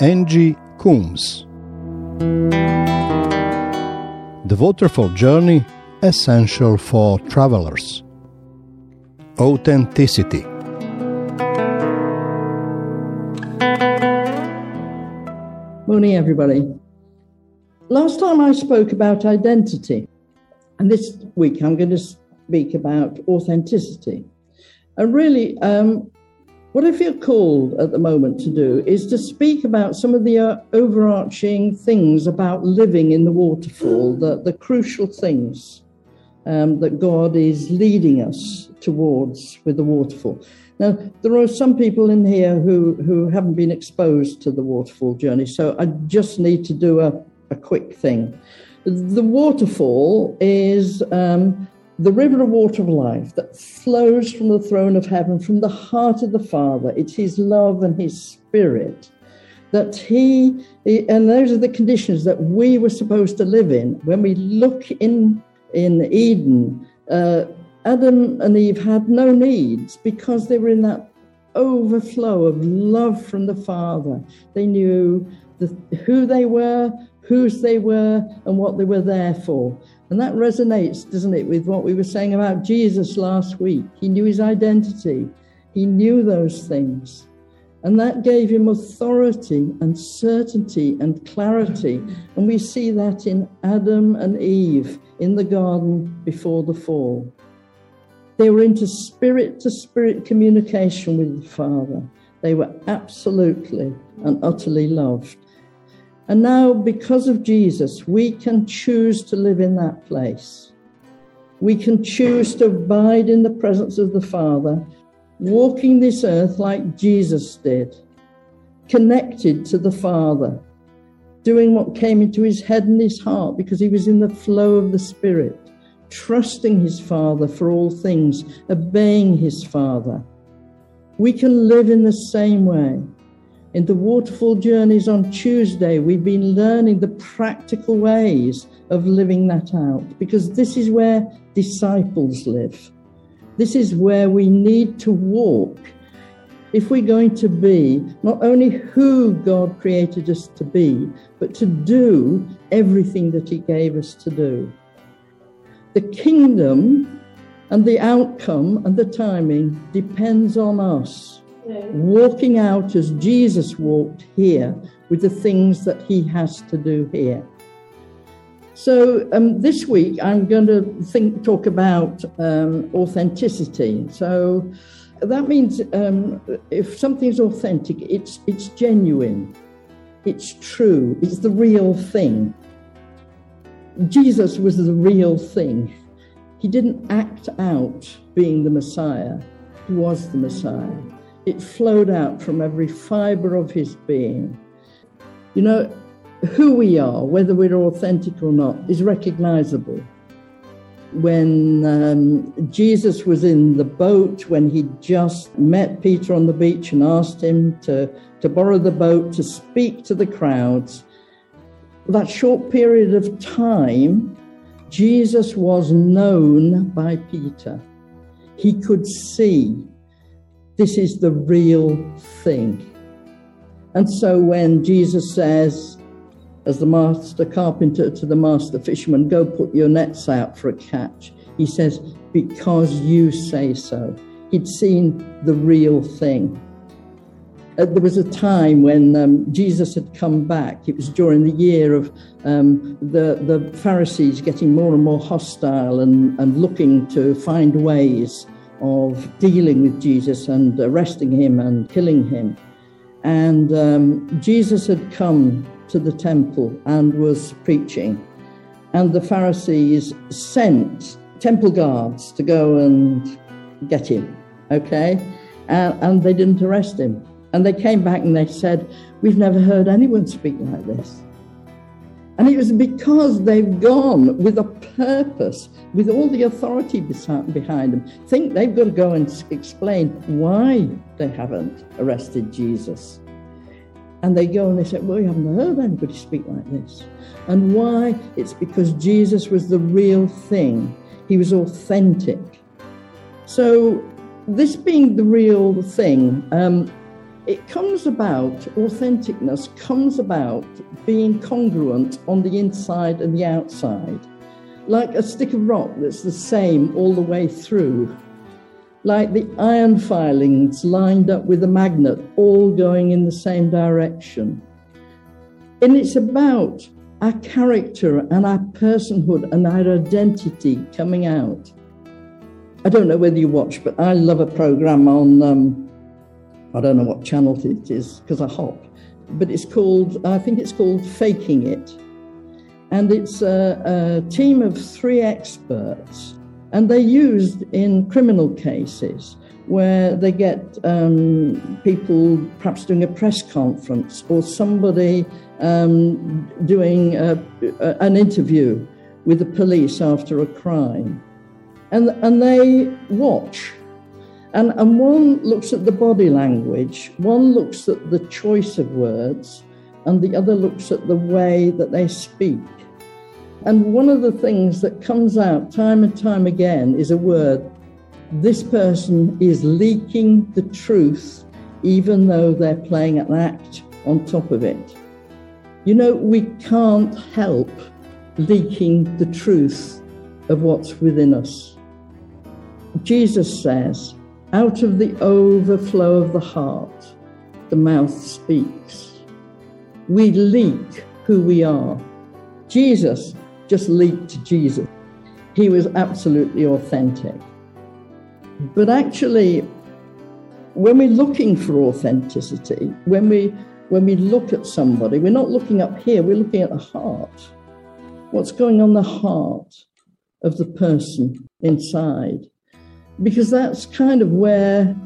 Angie Coombs. The Waterfall Journey Essential for Travelers. Authenticity. Morning, everybody. Last time I spoke about identity, and this week I'm going to speak about authenticity. And really, um, what I feel called at the moment to do is to speak about some of the uh, overarching things about living in the waterfall, the, the crucial things um, that God is leading us towards with the waterfall. Now, there are some people in here who, who haven't been exposed to the waterfall journey, so I just need to do a, a quick thing. The waterfall is um, the river of water of life that flows from the throne of heaven, from the heart of the Father. It's His love and His Spirit that He, and those are the conditions that we were supposed to live in. When we look in in Eden, uh, Adam and Eve had no needs because they were in that overflow of love from the Father. They knew the, who they were, whose they were, and what they were there for. And that resonates, doesn't it, with what we were saying about Jesus last week? He knew his identity, he knew those things. And that gave him authority and certainty and clarity. And we see that in Adam and Eve in the garden before the fall. They were into spirit to spirit communication with the Father. They were absolutely and utterly loved. And now, because of Jesus, we can choose to live in that place. We can choose to abide in the presence of the Father, walking this earth like Jesus did, connected to the Father, doing what came into his head and his heart because he was in the flow of the Spirit, trusting his Father for all things, obeying his Father. We can live in the same way. In the waterfall journeys on Tuesday, we've been learning the practical ways of living that out because this is where disciples live. This is where we need to walk if we're going to be not only who God created us to be, but to do everything that He gave us to do. The kingdom and the outcome and the timing depends on us walking out as Jesus walked here with the things that he has to do here. So um, this week I'm going to think talk about um, authenticity. So that means um, if something's authentic, it's it's genuine, it's true, it's the real thing. Jesus was the real thing. He didn't act out being the Messiah. He was the Messiah. It flowed out from every fiber of his being. You know, who we are, whether we're authentic or not, is recognizable. When um, Jesus was in the boat, when he just met Peter on the beach and asked him to, to borrow the boat to speak to the crowds, that short period of time, Jesus was known by Peter. He could see this is the real thing. And so when Jesus says, as the master carpenter to the master fisherman, go put your nets out for a catch, he says, because you say so. He'd seen the real thing. Uh, there was a time when um, Jesus had come back. It was during the year of um, the, the Pharisees getting more and more hostile and, and looking to find ways of dealing with Jesus and arresting him and killing him. And um, Jesus had come to the temple and was preaching. And the Pharisees sent temple guards to go and get him, okay? And, and they didn't arrest him. And they came back and they said, We've never heard anyone speak like this. And it was because they've gone with a purpose, with all the authority behind them, think they've got to go and explain why they haven't arrested Jesus. And they go and they say, Well, we haven't heard anybody speak like this. And why? It's because Jesus was the real thing, he was authentic. So, this being the real thing, um, it comes about, authenticness comes about being congruent on the inside and the outside. Like a stick of rock that's the same all the way through. Like the iron filings lined up with a magnet, all going in the same direction. And it's about our character and our personhood and our identity coming out. I don't know whether you watch, but I love a program on um, I don't know what channel it is because I hop, but it's called, I think it's called Faking It. And it's a, a team of three experts, and they're used in criminal cases where they get um, people perhaps doing a press conference or somebody um, doing a, a, an interview with the police after a crime. And, and they watch and, and one looks at the body language, one looks at the choice of words, and the other looks at the way that they speak. And one of the things that comes out time and time again is a word this person is leaking the truth, even though they're playing an act on top of it. You know, we can't help leaking the truth of what's within us. Jesus says, out of the overflow of the heart, the mouth speaks. We leak who we are. Jesus just leaked Jesus. He was absolutely authentic. But actually, when we're looking for authenticity, when we when we look at somebody, we're not looking up here, we're looking at the heart. What's going on the heart of the person inside? Because that's kind of where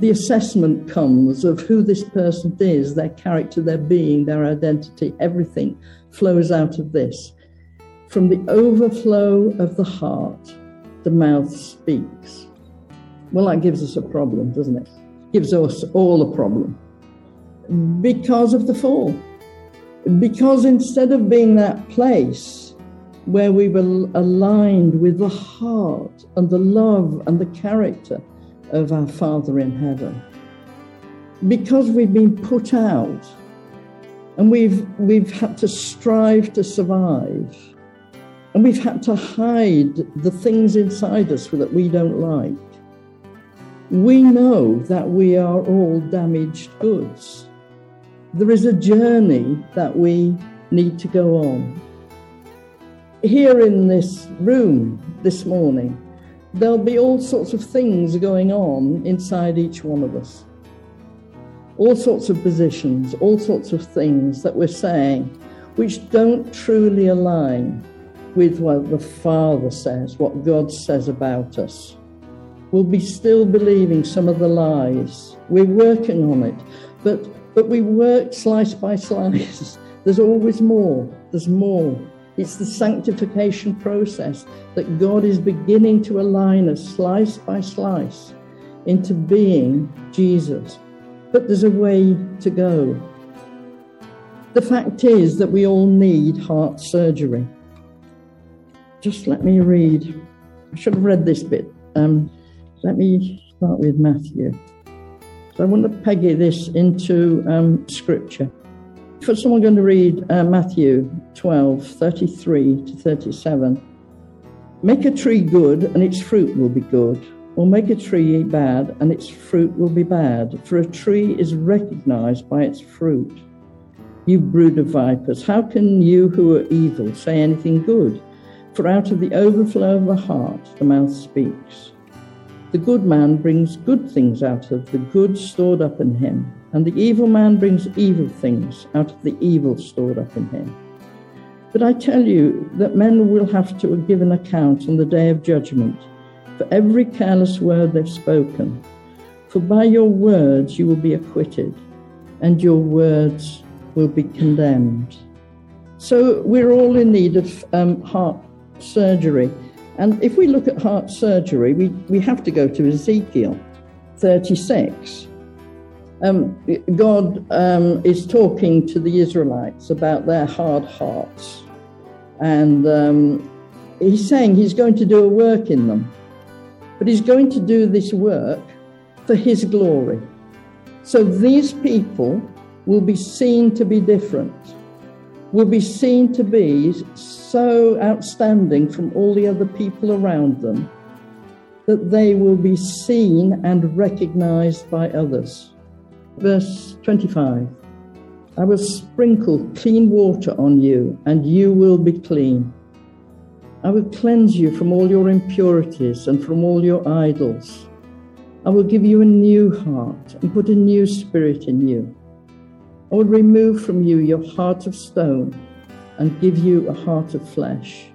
the assessment comes of who this person is, their character, their being, their identity, everything flows out of this. From the overflow of the heart, the mouth speaks. Well, that gives us a problem, doesn't it? Gives us all a problem because of the fall. Because instead of being that place where we were aligned with the heart and the love and the character of our Father in heaven. Because we've been put out and we've, we've had to strive to survive, and we've had to hide the things inside us that we don't like. We know that we are all damaged goods. There is a journey that we need to go on here in this room this morning, there'll be all sorts of things going on inside each one of us. All sorts of positions, all sorts of things that we're saying which don't truly align with what the Father says, what God says about us. We'll be still believing some of the lies. We're working on it, but but we work slice by slice. There's always more. There's more. It's the sanctification process that God is beginning to align us slice by slice into being Jesus. But there's a way to go. The fact is that we all need heart surgery. Just let me read. I should have read this bit. Um, let me start with Matthew. So I want to peg this into um, scripture. First, I'm going to read uh, Matthew 12, 33 to 37. Make a tree good, and its fruit will be good, or make a tree bad, and its fruit will be bad. For a tree is recognized by its fruit. You brood of vipers, how can you who are evil say anything good? For out of the overflow of the heart, the mouth speaks. The good man brings good things out of the good stored up in him and the evil man brings evil things out of the evil stored up in him. But I tell you that men will have to give an account on the day of judgment for every careless word they've spoken. For by your words you will be acquitted, and your words will be condemned. So we're all in need of um, heart surgery. And if we look at heart surgery, we, we have to go to Ezekiel 36. Um, God um, is talking to the Israelites about their hard hearts. And um, he's saying he's going to do a work in them. But he's going to do this work for his glory. So these people will be seen to be different, will be seen to be so outstanding from all the other people around them that they will be seen and recognized by others. Verse 25 I will sprinkle clean water on you, and you will be clean. I will cleanse you from all your impurities and from all your idols. I will give you a new heart and put a new spirit in you. I will remove from you your heart of stone and give you a heart of flesh.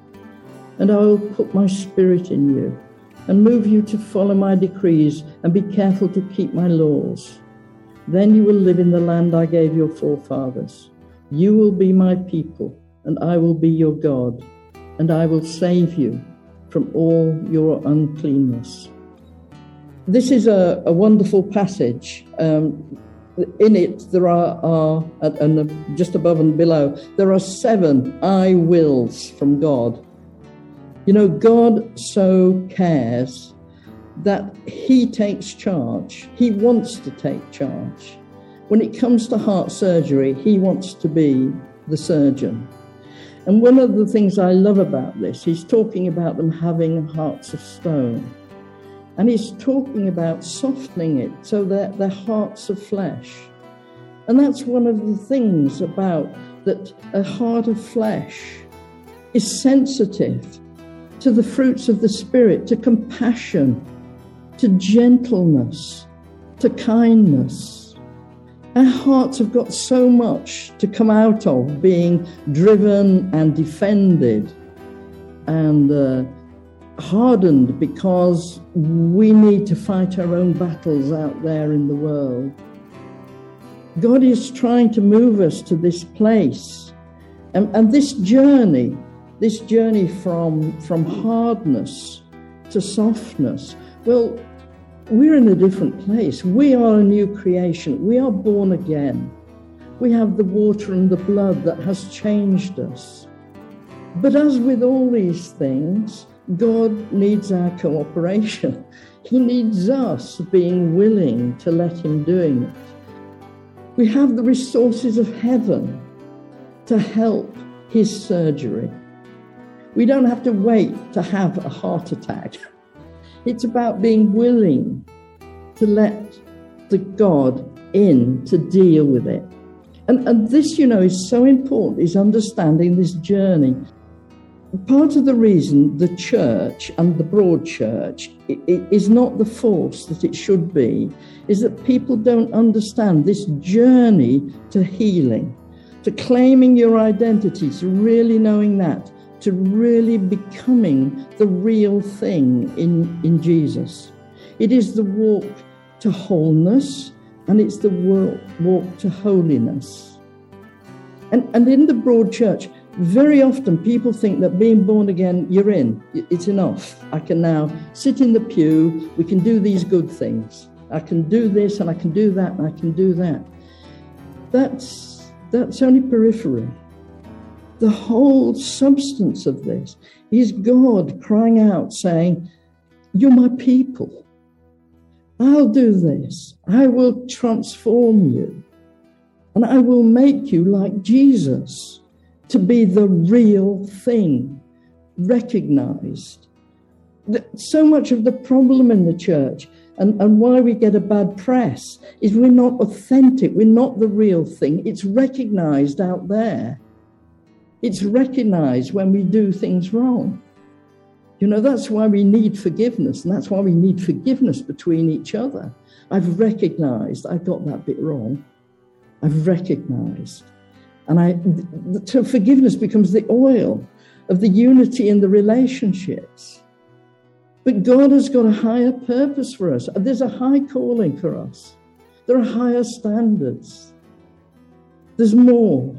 And I will put my spirit in you and move you to follow my decrees and be careful to keep my laws. Then you will live in the land I gave your forefathers. You will be my people, and I will be your God, and I will save you from all your uncleanness. This is a, a wonderful passage. Um, in it, there are, are and just above and below, there are seven I wills from God. You know, God so cares that He takes charge. He wants to take charge. When it comes to heart surgery, He wants to be the surgeon. And one of the things I love about this, he's talking about them having hearts of stone. And he's talking about softening it so that they're hearts of flesh. And that's one of the things about that a heart of flesh is sensitive to the fruits of the Spirit, to compassion, to gentleness, to kindness. Our hearts have got so much to come out of being driven and defended and uh, hardened because we need to fight our own battles out there in the world. God is trying to move us to this place. And, and this journey this journey from, from hardness to softness, well, we're in a different place. We are a new creation. We are born again. We have the water and the blood that has changed us. But as with all these things, God needs our cooperation. He needs us being willing to let Him doing it. We have the resources of heaven to help His surgery. We don't have to wait to have a heart attack. It's about being willing to let the God in to deal with it. And, and this, you know, is so important, is understanding this journey. Part of the reason the church and the broad church is not the force that it should be is that people don't understand this journey to healing, to claiming your identity, to really knowing that to really becoming the real thing in, in Jesus. It is the walk to wholeness and it's the walk, walk to holiness. And, and in the broad church, very often people think that being born again, you're in, it's enough. I can now sit in the pew, we can do these good things. I can do this and I can do that and I can do that. That's, that's only periphery. The whole substance of this is God crying out, saying, You're my people. I'll do this. I will transform you. And I will make you like Jesus to be the real thing, recognized. So much of the problem in the church and, and why we get a bad press is we're not authentic, we're not the real thing. It's recognized out there. It's recognized when we do things wrong. You know, that's why we need forgiveness, and that's why we need forgiveness between each other. I've recognized I got that bit wrong. I've recognized. And I, so forgiveness becomes the oil of the unity in the relationships. But God has got a higher purpose for us. There's a high calling for us. There are higher standards. There's more.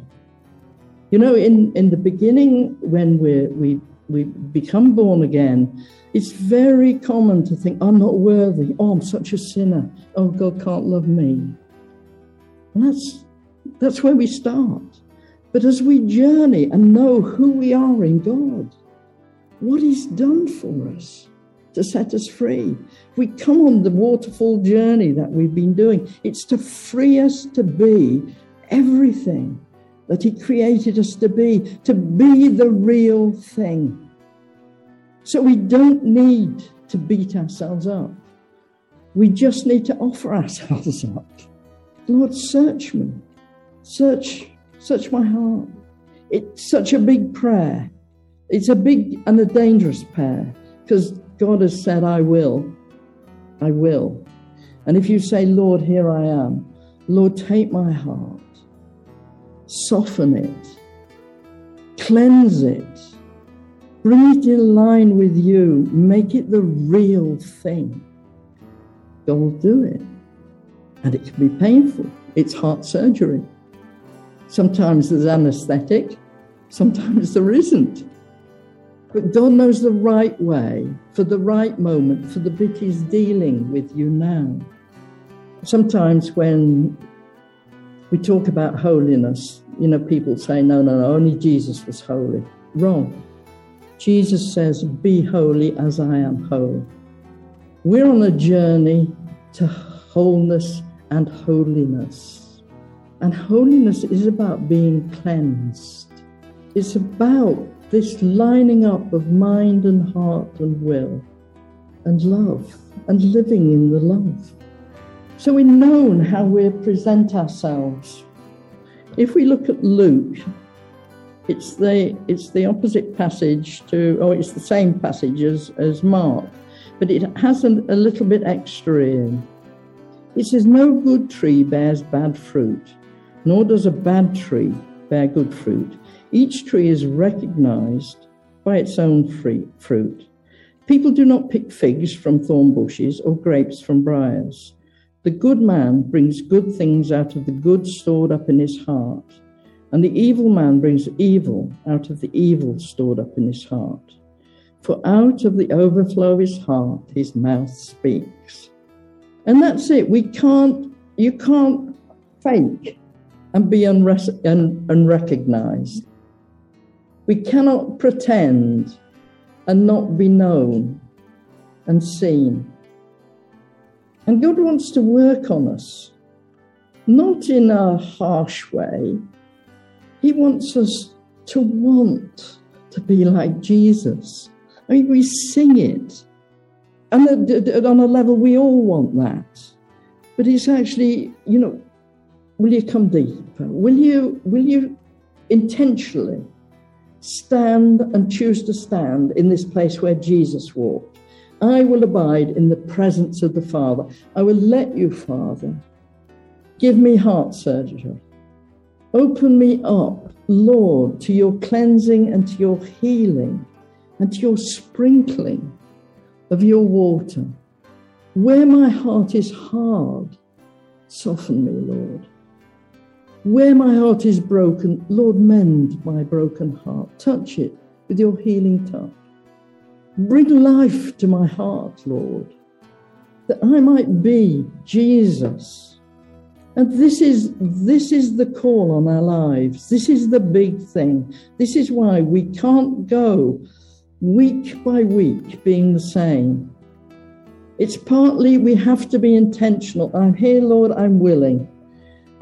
You know, in, in the beginning, when we we, we become born again, it's very common to think, I'm not worthy. Oh, I'm such a sinner. Oh, God can't love me. And that's, that's where we start. But as we journey and know who we are in God, what He's done for us, to set us free. We come on the waterfall journey that we've been doing. It's to free us to be everything that He created us to be, to be the real thing. So we don't need to beat ourselves up. We just need to offer ourselves up. Lord, search me. Search, search my heart. It's such a big prayer. It's a big and a dangerous prayer because God has said, I will. I will. And if you say, Lord, here I am, Lord, take my heart, soften it, cleanse it, bring it in line with you, make it the real thing. God will do it. And it can be painful. It's heart surgery. Sometimes there's anesthetic, sometimes there isn't. But God knows the right way for the right moment, for the bit He's dealing with you now. Sometimes when we talk about holiness, you know, people say, no, no, no, only Jesus was holy. Wrong. Jesus says, Be holy as I am holy. We're on a journey to wholeness and holiness. And holiness is about being cleansed. It's about this lining up of mind and heart and will and love and living in the love. So we're known how we present ourselves. If we look at Luke, it's the it's the opposite passage to or it's the same passage as, as Mark, but it has a, a little bit extra in. It says, No good tree bears bad fruit, nor does a bad tree bear good fruit. Each tree is recognized by its own fruit. People do not pick figs from thorn bushes or grapes from briars. The good man brings good things out of the good stored up in his heart, and the evil man brings evil out of the evil stored up in his heart. For out of the overflow of his heart, his mouth speaks. And that's it. We can't, you can't fake and be unre- un- unrecognized. We cannot pretend and not be known and seen. And God wants to work on us, not in a harsh way. He wants us to want to be like Jesus. I mean, we sing it. And on a level, we all want that. But it's actually, you know, will you come deeper? Will you, will you intentionally stand and choose to stand in this place where Jesus walked. I will abide in the presence of the Father. I will let you, Father, give me heart surgery. Open me up, Lord, to your cleansing and to your healing and to your sprinkling of your water. Where my heart is hard, soften me, Lord. Where my heart is broken, Lord, mend my broken heart. Touch it with your healing touch. Bring life to my heart, Lord, that I might be Jesus. And this is, this is the call on our lives. This is the big thing. This is why we can't go week by week being the same. It's partly we have to be intentional. I'm here, Lord, I'm willing.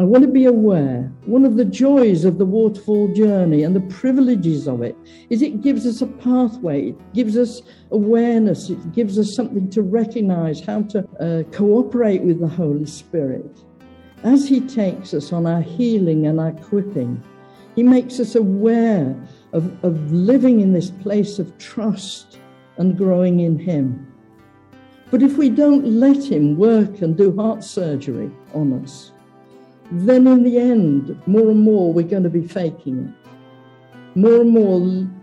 I want to be aware. One of the joys of the waterfall journey and the privileges of it is it gives us a pathway, it gives us awareness, it gives us something to recognize, how to uh, cooperate with the Holy Spirit. As He takes us on our healing and our equipping, He makes us aware of, of living in this place of trust and growing in Him. But if we don't let Him work and do heart surgery on us, then in the end, more and more we're going to be faking it. More and more,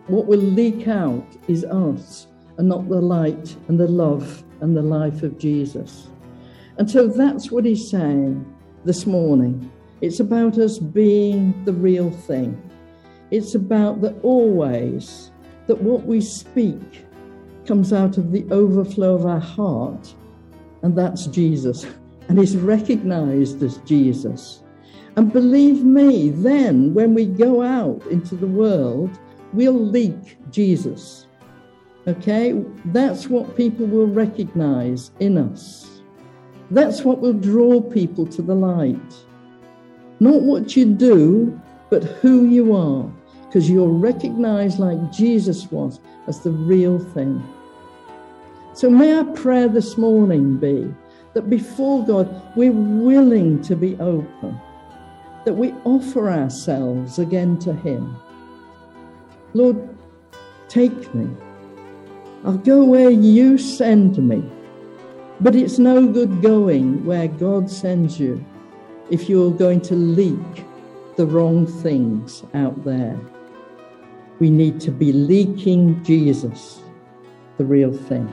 what will leak out is us and not the light and the love and the life of Jesus. And so that's what he's saying this morning. It's about us being the real thing. It's about that always, that what we speak comes out of the overflow of our heart, and that's Jesus. and is recognized as Jesus. And believe me, then when we go out into the world, we'll leak Jesus. Okay? That's what people will recognize in us. That's what will draw people to the light. Not what you do, but who you are, because you're recognized like Jesus was as the real thing. So, may our prayer this morning be that before God, we're willing to be open, that we offer ourselves again to Him. Lord, take me. I'll go where you send me. But it's no good going where God sends you if you're going to leak the wrong things out there. We need to be leaking Jesus, the real thing.